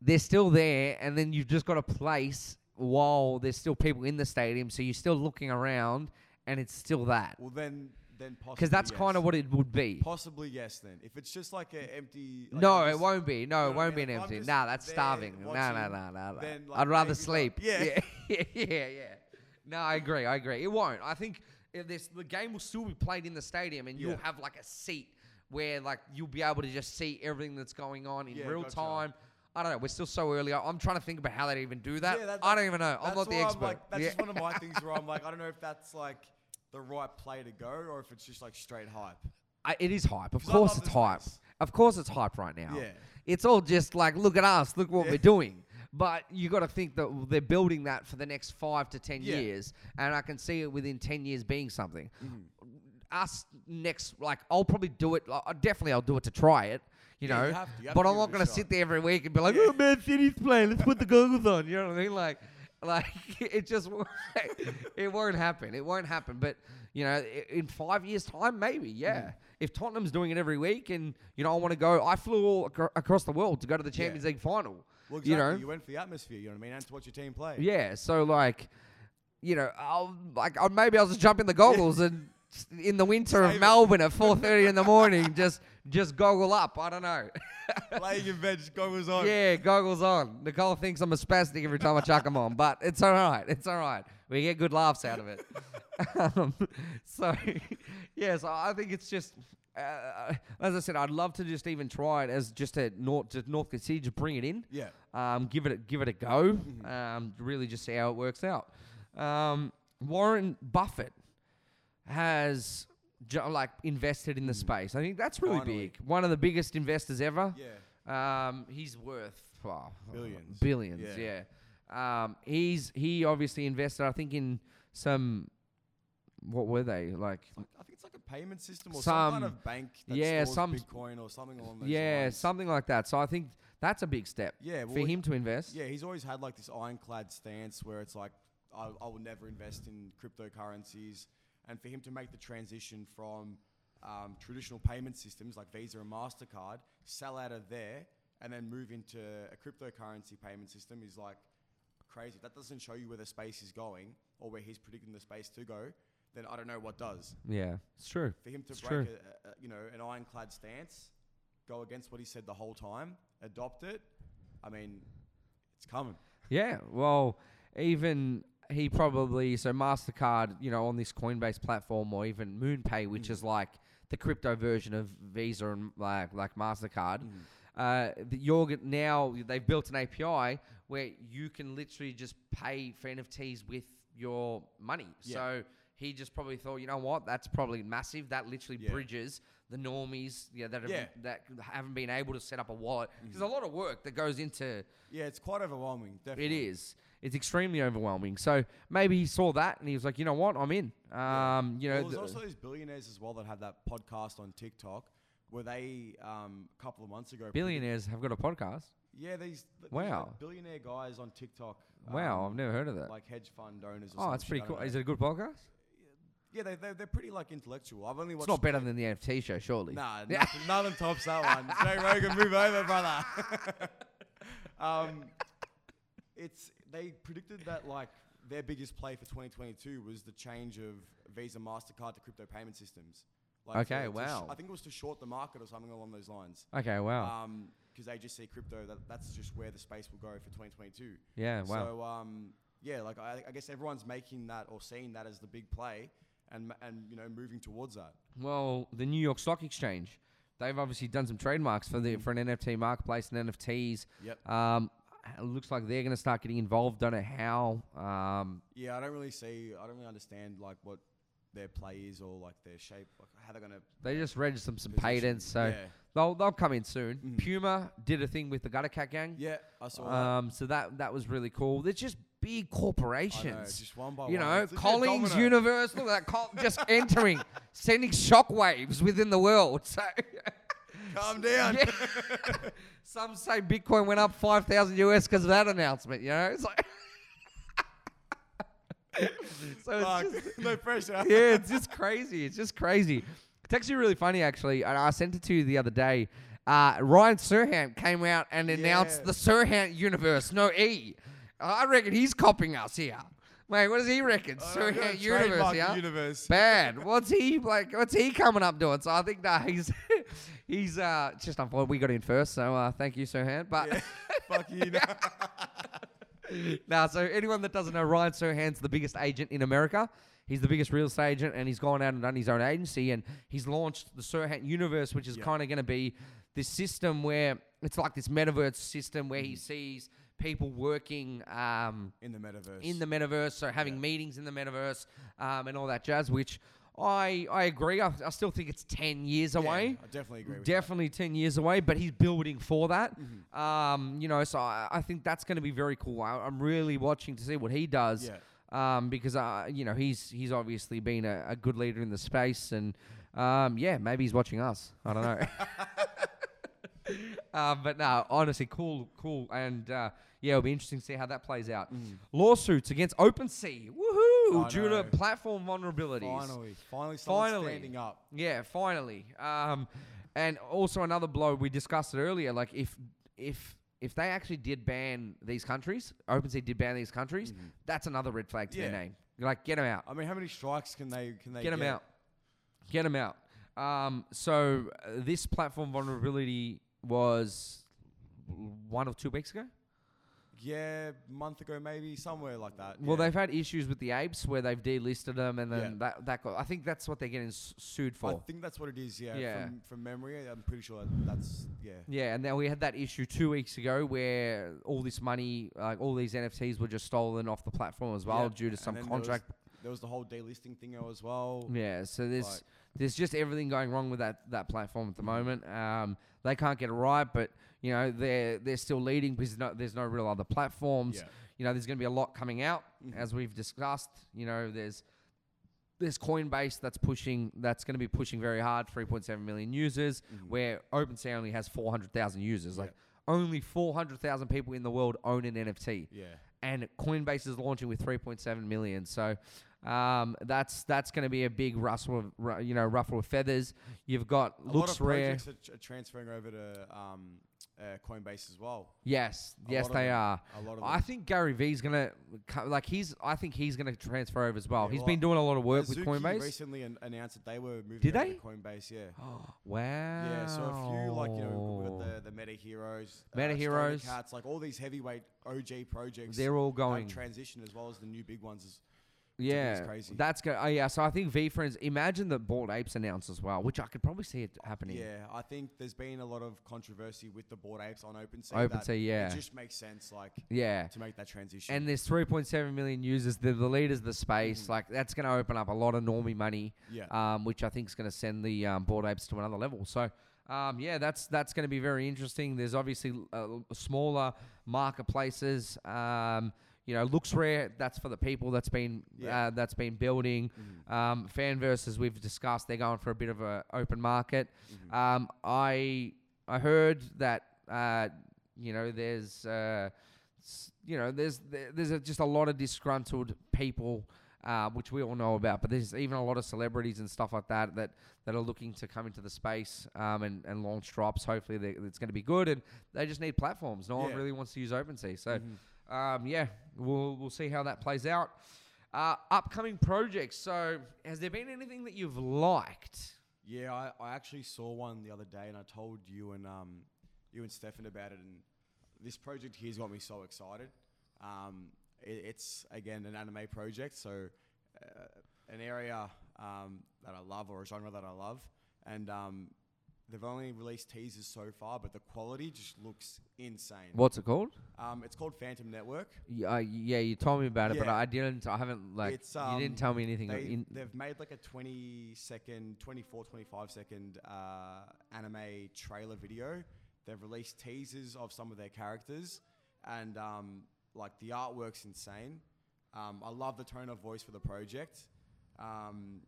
they're still there and then you've just got a place while there's still people in the stadium, so you're still looking around and it's still that. well then, then possibly Because that's yes. kind of what it would be. Possibly yes. Then if it's just like an empty. Like no, it won't be. No, it won't be an empty. Nah, that's starving. No, no, no, no. I'd rather sleep. yeah. yeah, yeah, yeah. No, I agree. I agree. It won't. I think if this the game will still be played in the stadium, and you'll have like a seat where like you'll be able to just see everything that's going on in Yeah, real gotcha. time. I don't know. We're still so early. I'm trying to think about how they even do that. Yeah, that- I don't even know. I'm not the expert. like, that's Yeah. just one of my things where I'm like, I don't know if that's like the right play to go or if it's just like straight hype. I, it is hype. Of 'Cause I course, love it's this hype. place. Of course, it's hype right now. Yeah. It's all just like, look at us, look what Yeah. we're doing. But you got to think that they're building that for the next five to ten Yeah. years, and I can see it within ten years being something. Mm-hmm. Us next, like, I'll probably do it. Like, uh, definitely, I'll do it to try it. You Yeah, know, you have to- you have but to I'm give not a going to shot. sit there every week and be like. "Oh, Man City's playing. Let's put the goggles on." You know what I mean? Like, Like it just won't- it won't happen. It won't happen. But you know, in five years' time, maybe. Yeah. Mm. If Tottenham's doing it every week, and you know, I want to go. I flew all acro- across the world to go to the Champions League final. Well, exactly. You know. you went for the atmosphere. You know what I mean, and to watch your team play. Yeah. So like, you know, I'll like I'll, maybe I'll just jump in the goggles and in the winter of Save it. Melbourne at four thirty in the morning, just just goggle up. I don't know. Laying in bed, just goggles on. Yeah, goggles on. Nicole thinks I'm a spastic every time I chuck them on, but it's all right. It's all right. We get good laughs out of it. um, so, yeah, so I think it's just, uh, as I said, I'd love to just even try it as just a North, just North City, just bring it in, Yeah. um, give it, a, give it a go, um, really just see how it works out. Um, Warren Buffett has like invested in the space. I think that's really Finally. big. One of the biggest investors ever. Yeah. Um, he's worth wow, Billions. Billions, yeah. Um, he's he obviously invested, I think, in some. What were they like? Like- I think it's like a payment system or some, Some- kind of bank yeah, some- Bitcoin or something along those Yeah, lines. something like that. So I think that's a big step Yeah, for well, him to invest. Yeah, he's always had like this ironclad stance where it's like, I, I will never invest in cryptocurrencies. And for him to make the transition from um, traditional payment systems like Visa and MasterCard, sell out of there, and then move into a cryptocurrency payment system is like crazy. That doesn't show you where the space is going or where he's predicting the space to go, then I don't know what does. Yeah, it's true. For him to It's break a, a, you know, an ironclad stance, go against what he said the whole time, adopt it, I mean, it's coming. Yeah, well, even he probably so Mastercard, you know, on this Coinbase platform or even MoonPay, which Mm. is like the crypto version of Visa and like like Mastercard. Mm. Uh, you're now they've built an API where you can literally just pay for NFTs with your money. Yeah. So he just probably thought, you know what, that's probably massive. That literally Yeah. bridges the normies, yeah, that have, Yeah. that haven't been able to set up a wallet. Mm-hmm. There's a lot of work that goes into Yeah, it's quite overwhelming. Definitely. it is. It's extremely overwhelming. So maybe he saw that and he was like, you know what, I'm in. Um, you know, Well, there's th- also these billionaires as well that have that podcast on TikTok Were they um, a couple of months ago. billionaires have got a podcast. Yeah, these th- these, Wow. like, billionaire guys on TikTok. wow, um, I've never heard of that. Like hedge fund owners. Or oh, that's pretty cool. Is it a good podcast? Yeah, they they're, they're pretty like intellectual. I've only It's not better than the NFT show, surely. Nah, nothing, nothing tops that one. Joe Rogan, move over, brother. um, it's they predicted that like their biggest play for 2022 was the change of Visa, Mastercard to crypto payment systems. Like Okay, to- to sh- wow. I think it was to short the market or something along those lines. Okay, wow. Because they just see crypto that that's just where the space will go for 2022. yeah, wow. So um, yeah, like I, I guess everyone's making that or seeing that as the big play, and and you know moving towards that. well, the New York Stock Exchange, they've obviously done some trademarks for the Mhm. for an NFT marketplace and NFTs. Yep. Um, it looks like they're going to start getting involved. Don't know how. Um, Yeah, I don't really see. I don't really understand like what their play is or like their shape, like how they're gonna. they just registered some position. patents, so yeah, they'll they'll come in soon. Mhm. Puma did a thing with the Gutter Cat Gang. yeah, I saw that. Um, so that that was really cool. They're just big know, corporations. just one by you one. know, It's Collins domino. Universe, look at that, Col- just entering, sending shockwaves within the world. So, Calm down. Some say Bitcoin went up five thousand US because of that announcement. You know, it's like, so Fuck, it's just, no pressure. yeah, it's just crazy. It's just crazy. It's actually really funny, actually. And I sent it to you the other day. Uh, Ryan Serhant came out and announced Yeah. the Serhant universe, no E. I reckon he's copying us here. Mate, what does he reckon? Oh, we're gonna universe, yeah? Universe. Bad. What's he like? What's he coming up doing? So I think nah, he's he's uh just unfortunate we got in first. So uh, thank you, Serhant. But Yeah, fuck you. No. now, so anyone that doesn't know, Ryan Serhant's the biggest agent in America. He's the biggest real estate agent, and he's gone out and done his own agency, and he's launched the Serhant Universe, which is Yeah. kind of going to be this system where it's like this metaverse system where he sees people working um, In the metaverse. in the metaverse, so having Yeah. meetings in the metaverse um, and all that jazz. Which I I agree. I, I still think it's ten years Yeah, away. I definitely agree. With Definitely 10 years away, but he's building for that. That. Mhm. Um, you know, so I, I think that's going to be very cool. I, I'm really watching to see what he does. Yeah. Um, because uh, you know he's he's obviously been a, a good leader in the space, and um, yeah, maybe he's watching us. I don't know. uh, but no, honestly, cool, cool, and uh, yeah, it'll be interesting to see how that plays out. Mm. Lawsuits against OpenSea, woohoo, I due to platform vulnerabilities. Finally, finally, Finally. standing up. Yeah, finally. Um, and also another blow we discussed it earlier. Like if if if they actually did ban these countries, OpenSea did ban these countries, that's another red flag to their Mm-hmm. Yeah. name. Like get them out. I mean, how many strikes can they can they get them out. Get them out. Um, so uh, this platform vulnerability was one or two weeks ago. Yeah, month ago maybe somewhere like that. Well, yeah. they've had issues with the apes where they've delisted them, and then Yeah. that that got, I think that's what they're getting sued for. I think that's what it is. Yeah, Yeah. From, from memory, I'm pretty sure that's yeah. Yeah, and then we had that issue two weeks ago where all this money, like all these NFTs, were just stolen off the platform as well Yeah, due to and some then there was- contract. There was the whole delisting thing as well. Yeah, so there's Like- there's just everything going wrong with that that platform at the moment. Um, they can't get it right, but you know they're they're still leading because no, there's no real other platforms. Yeah. You know, there's going to be a lot coming out Mhm. as we've discussed. You know, there's there's Coinbase that's pushing that's going to be pushing very hard, 3.7 million users, Mhm. where OpenSea only has 400,000 users. Yeah. Like only 400,000 people in the world own an NFT, Yeah. and Coinbase is launching with 3.7 million. So. Um, that's that's going to be a big rustle, of, you know, ruffle of feathers. You've got A lot of rare. projects are, transferring over to um, uh, Coinbase as well. Yes, A yes, they them. are. A lot of I them. think Gary Vee's gonna like he's. I think he's gonna transfer over as well. Yeah, He's well, been doing a lot of work with Coinbase. recently an- announced that they were moving Did they? to Coinbase. Yeah. wow. Yeah, so a few like you know we've got the the Meta Heroes, Meta Heroes. Cats, like all these heavyweight OG projects. They're all going. transition as well as the new big ones. Is, yeah, crazy. that's good. Oh yeah. So I think VeeFriends. Imagine the Bored Apes announced as well, which I could probably see it happening. yeah, I think there's been a lot of controversy with the Bored Apes on OpenSea. that OpenSea, yeah. it just makes sense like Yeah. to make that transition. And there's 3.7 million users. They're the leaders of the space. Mhm. Like that's going to open up a lot of normie money. yeah, um, which I think is going to send the um, Bored Apes to another level. So, um, yeah, that's that's going to be very interesting. There's obviously uh, smaller marketplaces. Um, you know, LooksRare. That's for the people. That's been Yeah. uh, that's been building. Mhm. Um, Fanverse, as we've discussed, they're going for a bit of a open market. Mhm. Um, I I heard that uh, you know there's uh, you know there's there's a, just a lot of disgruntled people. Uh, which we all know about, but there's even a lot of celebrities and stuff like that that, that are looking to come into the space um, and, and launch drops. Hopefully, they, it's going to be good, and they just need platforms. No one really wants to use OpenSea, so Mhm. um, yeah, we'll we'll see how that plays out. Uh, upcoming projects. So, has there been anything that you've liked? Yeah, I, I actually saw one the other day, and I told you and um, you and Stefan about it. And this project here's got me so excited. Um, it, it's again an anime project, so uh, an area um, that I love or a genre that I love, and um, they've only released teasers so far, but the quality just looks insane. What's it called? Um, it's called Phantom Network. Yeah, uh, yeah, you told me about it, but I didn't. I haven't like. It's, you um, didn't tell me anything. They, they've made like a 20 second, 24, 25 second uh, anime trailer video. They've released teasers of some of their characters, and um, like the artwork's insane. Um, I love the tone of voice for the project. Um,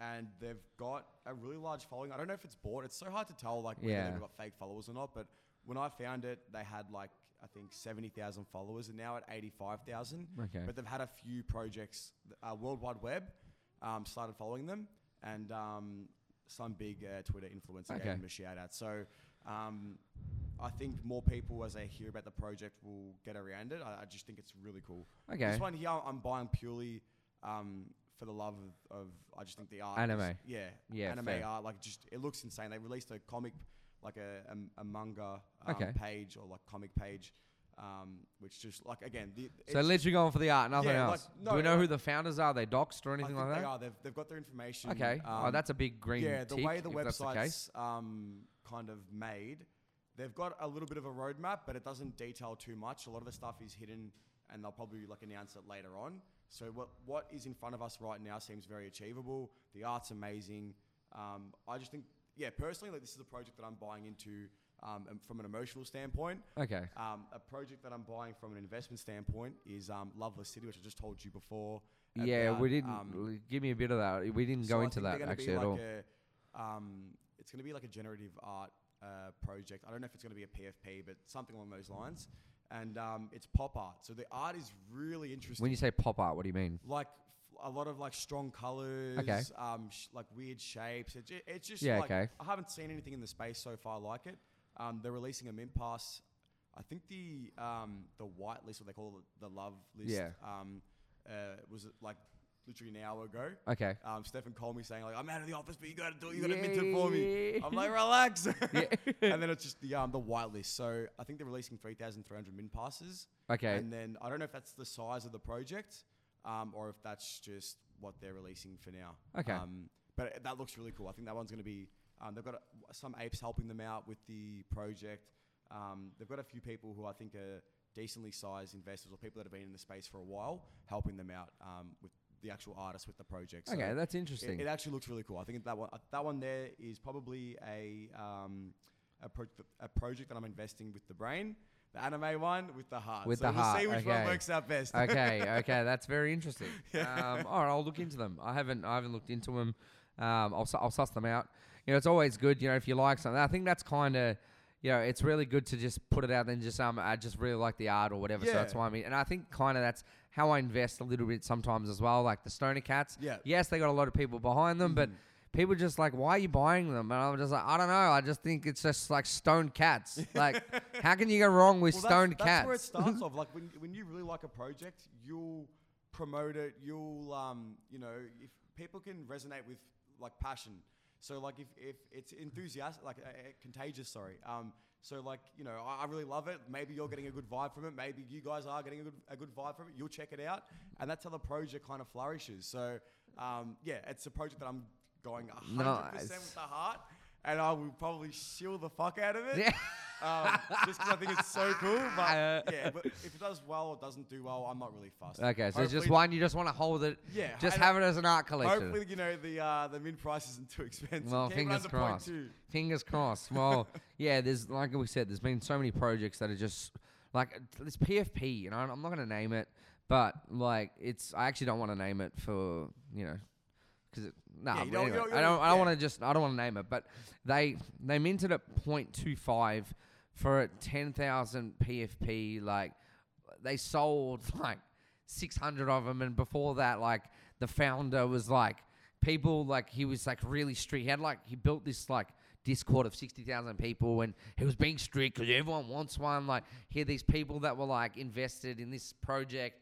and they've got a really large following. I don't know if it's bought. It's so hard to tell, like whether Yeah. they've got fake followers or not. But when I found it, they had like I think seventy thousand followers, and now at eighty-five thousand. okay. But they've had a few projects. Uh, World Wide Web um, started following them, and um, some big uh, Twitter influencer Okay. gave them a shout out. So um, I think more people, as they hear about the project, will get around it. I, I just think it's really cool. okay. This one here, I'm buying purely um, for the love of, of. I just think the art. is- Anime. yeah. Yeah, Anime fair. art, like just it looks insane. They released a comic, like a a, a manga um, Okay. page or like comic page. Um, which just like again, the, So literally going for the art, nothing Yeah, like, else. no, Do we know like- who the founders are? Are they doxed or anything like they that? are. They've, they've got their information. Okay. oh, um, that's a big green yeah. The tick, way the that's the case. website's um, kind of made, they've got a little bit of a roadmap, but it doesn't detail too much. A lot of the stuff is hidden, and they'll probably like announce it later on. So what what is in front of us right now seems very achievable. The art's amazing. Um, I just think, yeah, personally, like this is a project that I'm buying into um, from an emotional standpoint. Okay. Um, a project that I'm buying from an investment standpoint is um, Loveless City, which I just told you before. Yeah, about, we didn't. um, give me a bit of that. We didn't so go I into that actually be at all. A, um, it's going to be like a generative art uh, project. I don't know if it's going to be a PFP, but something along those lines. And um, it's pop art. So the art is really interesting. When you say pop art, what do you mean? like f- a lot of like strong colors, Okay. um, sh- like weird shapes. It, it's just Yeah, like okay. I haven't seen anything in the space so far like it. Um, they're releasing a mint pass. I think the um, the white list, what they call it, the love list, Yeah. um, uh, was like literally an hour ago. Okay. Um, Stephen called me saying like, "I'm out of the office, but you got to do, it. you got to mint it for me." I'm like, "Relax." And then it's just the um, the white list. So I think they're releasing 3,300 mint passes. Okay. And then I don't know if that's the size of the project, um, or if that's just what they're releasing for now. Okay. Um, but that looks really cool. I think that one's going to be. Um, they've got uh, some apes helping them out with the project. Um, they've got a few people who I think are decently sized investors or people that have been in the space for a while, helping them out um, with the actual artist with the project. So okay, that's interesting. it actually looks really cool. I think that one, that one there is probably a um, a, pro- a project that I'm investing with the brain. The anime one with the heart. With so the we'll heart, see which one okay. works out best. okay, okay, that's very interesting. Um, all right, I'll look into them. I haven't, I haven't looked into them. Um, I'll, I'll suss them out. You know, it's always good. You know, if you like something, I think that's kind of, you know, it's really good to just put it out and just um, I just really like the art or whatever. So that's why I mean, and I think kind of that's how I invest a little bit sometimes as well. Like the Stoner Cats. Yeah. Yes, they got a lot of people behind them, but. People just like, why are you buying them? And I'm just like, I don't know. I just think it's just like stoned cats. Like, how can you go wrong with Well, stoned that's, cats? That's where it starts off. Like when, when you really like a project, you'll promote it. You'll um, you know, if people can resonate with like passion. So like if, if it's enthusiastic, like uh, uh, contagious. Sorry. Um, so like you know, I, I really love it. Maybe you're getting a good vibe from it. Maybe you guys are getting a good a good vibe from it. You'll check it out, and that's how the project kind of flourishes. So um, yeah, it's a project that I'm going 100% Nice. with the heart, and I will probably shill the fuck out of it Yeah. Um, just because I think it's so cool. But Uh, yeah, but if it does well or doesn't do well, I'm not really fussed. Okay, so it's just Hopefully- one you just want to hold it. Yeah, Just and have it as an art collection. Hopefully, you know the uh, the min price isn't too expensive. Well, Keep it fingers under crossed. 0.2. Fingers crossed. Well, yeah, there's like we said, there's been so many projects that are just like this PFP. You know, I'm not gonna name it, but like it's I actually don't want to name it for you know because no, Yeah, you don't- you anyway, don't- you I don't. I don't yeah. want to just. I don't want to name it, but they they minted at 0.25 for a 10,000 PFP. Like they sold like 600 of them, and before that, like the founder was like people like he was like really strict. He had like he built this like Discord of 60,000 people and he was being strict because everyone wants one. Like, here, these people that were like invested in this project,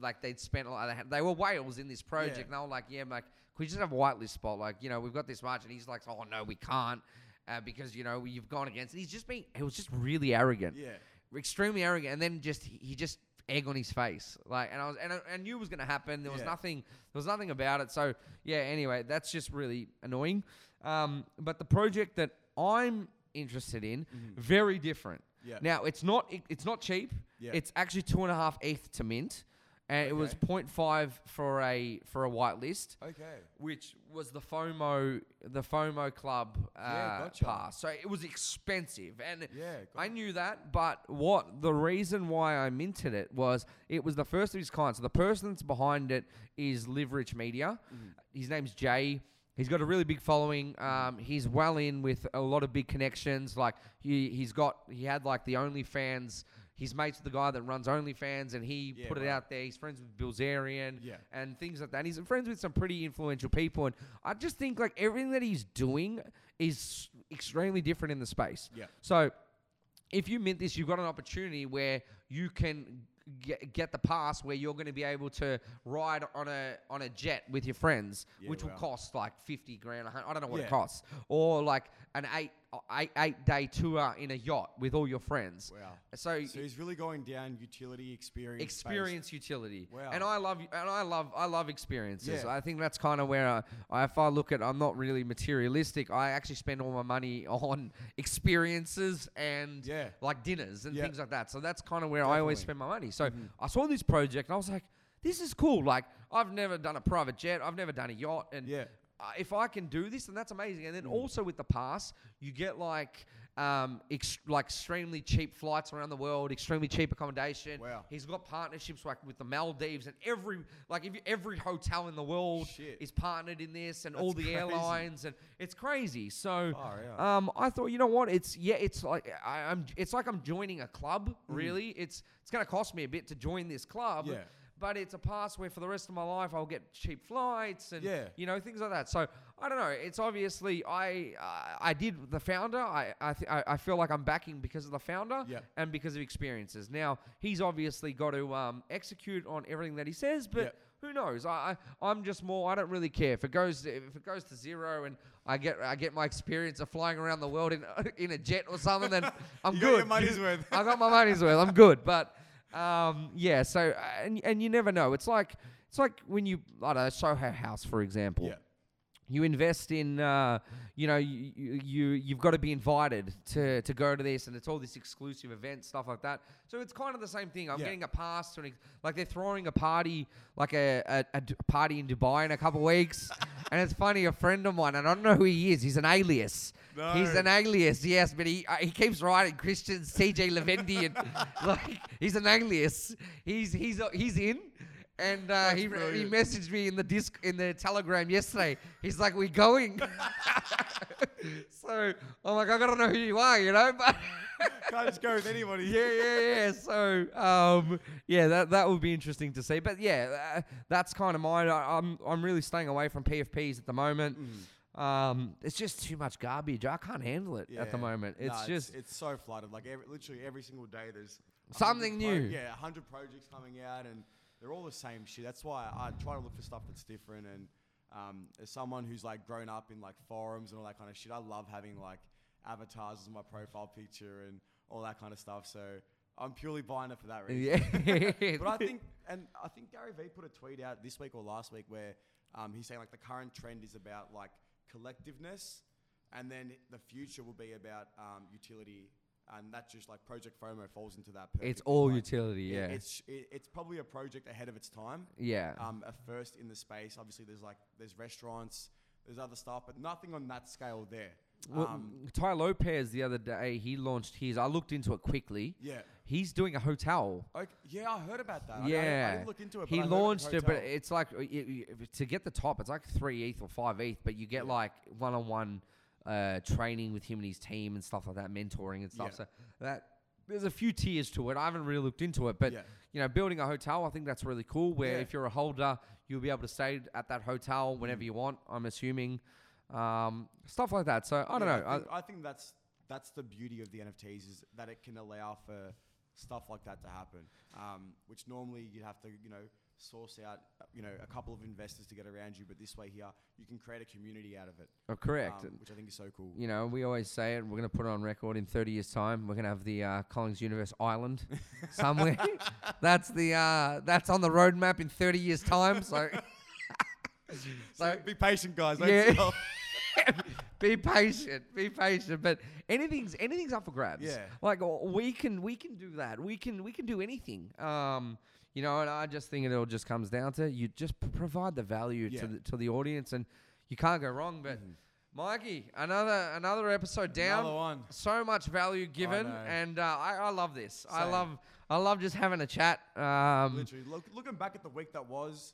like they'd spent, a lot, they, had, they were whales in this project. Yeah. And they were like, yeah, like, can we just have a whitelist spot? Like, you know, we've got this much. And he's like, oh, no, we can't uh, because, you know, you've gone against. And he's just being, he was just really arrogant Yeah. extremely arrogant, and then just he he just egg on his face, like, and I was and I, I knew it was going to happen. There was Yeah. nothing, there was nothing about it. So yeah, anyway, that's just really annoying. Um, but the project that I'm interested in, very different. Mm-hmm. Yeah. Now it's not it, it's not cheap. Yeah. It's actually two and a half ETH to mint, and it was Okay. 0.5 for a for a whitelist Okay. which was the FOMO the FOMO club uh, Yeah, gotcha. pass. So it was expensive, and Yeah, I knew that. But what the reason why I minted it was it was the first of its kind. So the person that's behind it is Live Media. Mm-hmm. His name's Jay. He's got a really big following. Um, he's well in with a lot of big connections. Like he he's got he had like the OnlyFans. He's mates with the guy that runs OnlyFans, and he Yeah, put it out there. He's friends with Bilzerian Yeah. and things like that. And He's friends with some pretty influential people, and I just think like everything that he's doing is extremely different in the space. Yeah. So if you mint this, you've got an opportunity where you can get, get the pass where you're going to be able to ride on a on a jet with your friends, Yeah, which will cost like fifty grand. I don't know what it costs, or like an eight eight eight day tour in a yacht with all your friends. Wow. So, So he's really going down utility experience. based. experience utility. Wow. And I love and I love I love experiences. Yeah. I think that's kind of where I, I if I look at I'm not really materialistic. I actually spend all my money on experiences and Yeah. like dinners and Yeah. things like that. So that's kind of where I always Mm-hmm. spend my money. So I saw this project and I was like, this is cool. Like I've never done a private jet. I've never done a yacht and Yeah. Uh, if I can do this, then that's amazing. And then also with the pass, you get like um, ex- like extremely cheap flights around the world, extremely cheap accommodation. Wow. He's got partnerships like with the Maldives and every like if you, every hotel in the world Shit. is partnered in this, and all the crazy. airlines, and it's crazy. So, Far out. um, I thought, you know what? It's yeah, it's like I, I'm. It's like I'm joining a club. Really, it's it's going to cost me a bit to join this club. Mm. Yeah. But it's a pass where for the rest of my life I'll get cheap flights and Yeah. you know things like that. So I don't know. It's obviously I uh, I did the founder. I I, th- I feel like I'm backing because of the founder Yeah. and because of experiences. Now he's obviously got to um, execute on everything that he says, but. Yeah. Who knows? I, I I'm just more. I don't really care if it goes if it goes to zero and I get I get my experience of flying around the world in in a jet or something. Then I'm good. got your money's worth. I got my money's worth. I'm good. But um, yeah. So and and you never know. It's like it's like when you I don't know Soho House for example. Yeah. You invest in, uh, you know, you, you you- you've got to be invited to, to go to this, and it's all this exclusive event stuff like that. So it's kind of the same thing. I'm Yeah. getting a pass to an, ex- like they're throwing a party, like a a party in Dubai in a couple of weeks, and it's funny. A friend of mine, and I don't know who he is. He's an alias. He's an alias, yes, but he uh, he keeps writing Christian CJ Levendi and like he's an alias. He's he's uh, he's in. And uh, he, he brilliant. messaged me in the disc in the telegram yesterday. He's like, "We're going?" so I'm like, "I gotta know who you are," you know. But Can't just go with anybody. yeah, yeah, yeah. So um, yeah, that that would be interesting to see. But yeah, uh, that's kind of mine. I, I'm I'm really staying away from PFPs at the moment. Um, it's just too much garbage. I can't handle it at the Yeah. moment. It's Nah, just it's, so flooded. Like every, literally every single day, there's a Something hundred new. yeah, hundred projects coming out, and they're all the same shit. That's why I try to look for stuff that's different. And um, as someone who's like grown up in like forums and all that kind of shit, I love having like avatars as my profile picture and all that kind of stuff. So I'm purely buying it for that reason. yeah. But I think, and I think Gary Vee put a tweet out this week or last week where um, he's saying like the current trend is about like collectiveness, and then the future will be about um, utility, and that just like Project FOMO falls into that. it's all Like, utility. it- Yeah. it's it, it's probably a project ahead of its time. yeah. Um, a first in the space. Obviously, there's like there's restaurants, there's other stuff, but nothing on that scale there. Well, Um, Tai Lopez the other day he launched his. I looked into it quickly. yeah. He's doing a hotel. Okay, yeah, I heard about that. I- I, yeah, I, didn't look into it. He but I heard about the launched it, but it's like y- y- to get the top, it's like three ETH or five ETH, but you get Yeah. like one-on-one uh, training with him and his team and stuff like that, mentoring and stuff. Yeah. So that there's a few tiers to it. I haven't really looked into it, but Yeah. you know, building a hotel, I think that's really cool. Where Yeah. if you're a holder, you'll be able to stay at that hotel whenever Mm. you want. I'm assuming um, stuff like that. So I don't know. I think, I think that's that's the beauty of the NFTs is that it can allow for stuff like that to happen, um, which normally you'd have to you know source out you know a couple of investors to get around you, but this way here you can create a community out of it, oh, correct. um, which I think is so cool. you know, we always say it. We're going to put it on record in 30 years' time. We're going to have the uh, Collins Universe Island somewhere. that's the uh, that's on the roadmap in 30 years' time. So, so be patient, guys. Don't Yeah. stop. be patient, be patient. But anything's anything's up for grabs. Yeah. Like we can we can do that. We can we can do anything. Um, you know, and I just think it all just comes down to you just p- provide the value Yeah. to the to the audience, and you can't go wrong. But Mhm. Mikey, another another episode down Another one. so much value given, know. and uh, I, I love this. I love I love just having a chat. Um, Literally, look, looking back at the week that was,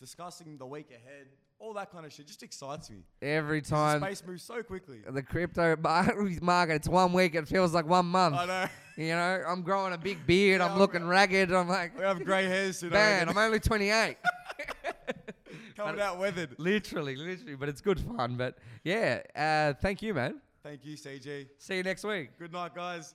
discussing the week ahead, all that kind of shit just excites me. every 'Cause the time space moves so quickly. the crypto market, it's one week. It feels like one month. I know. You know, I'm growing a big beard. Yeah, I'm I'm- looking ragged. I'm like, We have grey hairs. I man. I'm only 28. coming out weathered. literally, literally, but it's good fun. But yeah, uh, thank you, man. Thank you, CG. See you next week. Good night, guys.